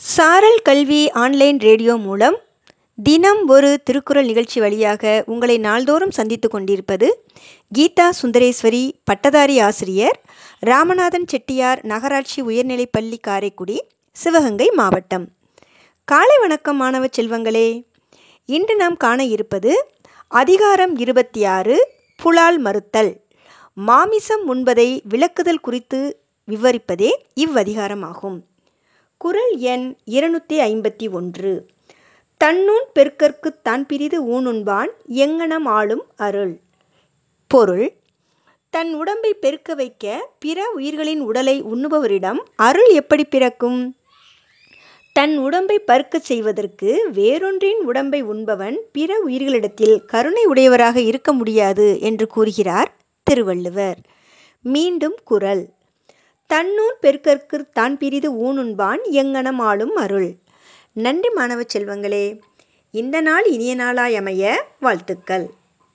சாரல் கல்வி online radio மூலம் தினம் ஒரு திருக்குறள் நிகழ்ச்சி வழியாக உங்களை நாள்தோறும் சந்தித்து கொண்டிருப்பது கீதா சுந்தரேஸ்வரி பட்டதாரி ஆசிரியர் ராமநாதன் செட்டியார் நகராட்சி உயர்நிலைப்பள்ளி காரைக்குடி சிவகங்கை மாவட்டம். காலை வணக்கம் மாணவ செல்வங்களே. இன்று நாம் காண இருப்பது அதிகாரம் இருபத்தி ஆறு புலால் மறுத்தல். மாமிசம் உண்பதை விளக்குதல் குறித்து விவரிப்பதே இவ்வதிகாரமாகும். குறள் எண் இருநூற்றி ஐம்பத்தி ஒன்று. தன்னூன் பெருக்கற்குத் தான் பிரிது ஊனுண்பான் எங்ஙனம் ஆளும் அருள். பொருள் தன் உடம்பை பெருக்க வைக்க பிற உயிர்களின் உடலை உண்ணுபவரிடம் அருள் எப்படி பிறக்கும்? தன் உடம்பை பருக்கச் செய்வதற்கு வேறொன்றின் உடம்பை உண்பவன் பிற உயிர்களிடத்தில் கருணை உடையவராக இருக்க முடியாது என்று கூறுகிறார் திருவள்ளுவர். மீண்டும் குறள் தன்னூன் பெருக்கற்குத் தான் பிரிது ஊனுண்பான் எங்ஙனம் ஆளும் அருள். நன்றி மாணவ செல்வங்களே இந்த நாள் இனிய நாளாய் அமைய வாழ்த்துக்கள்.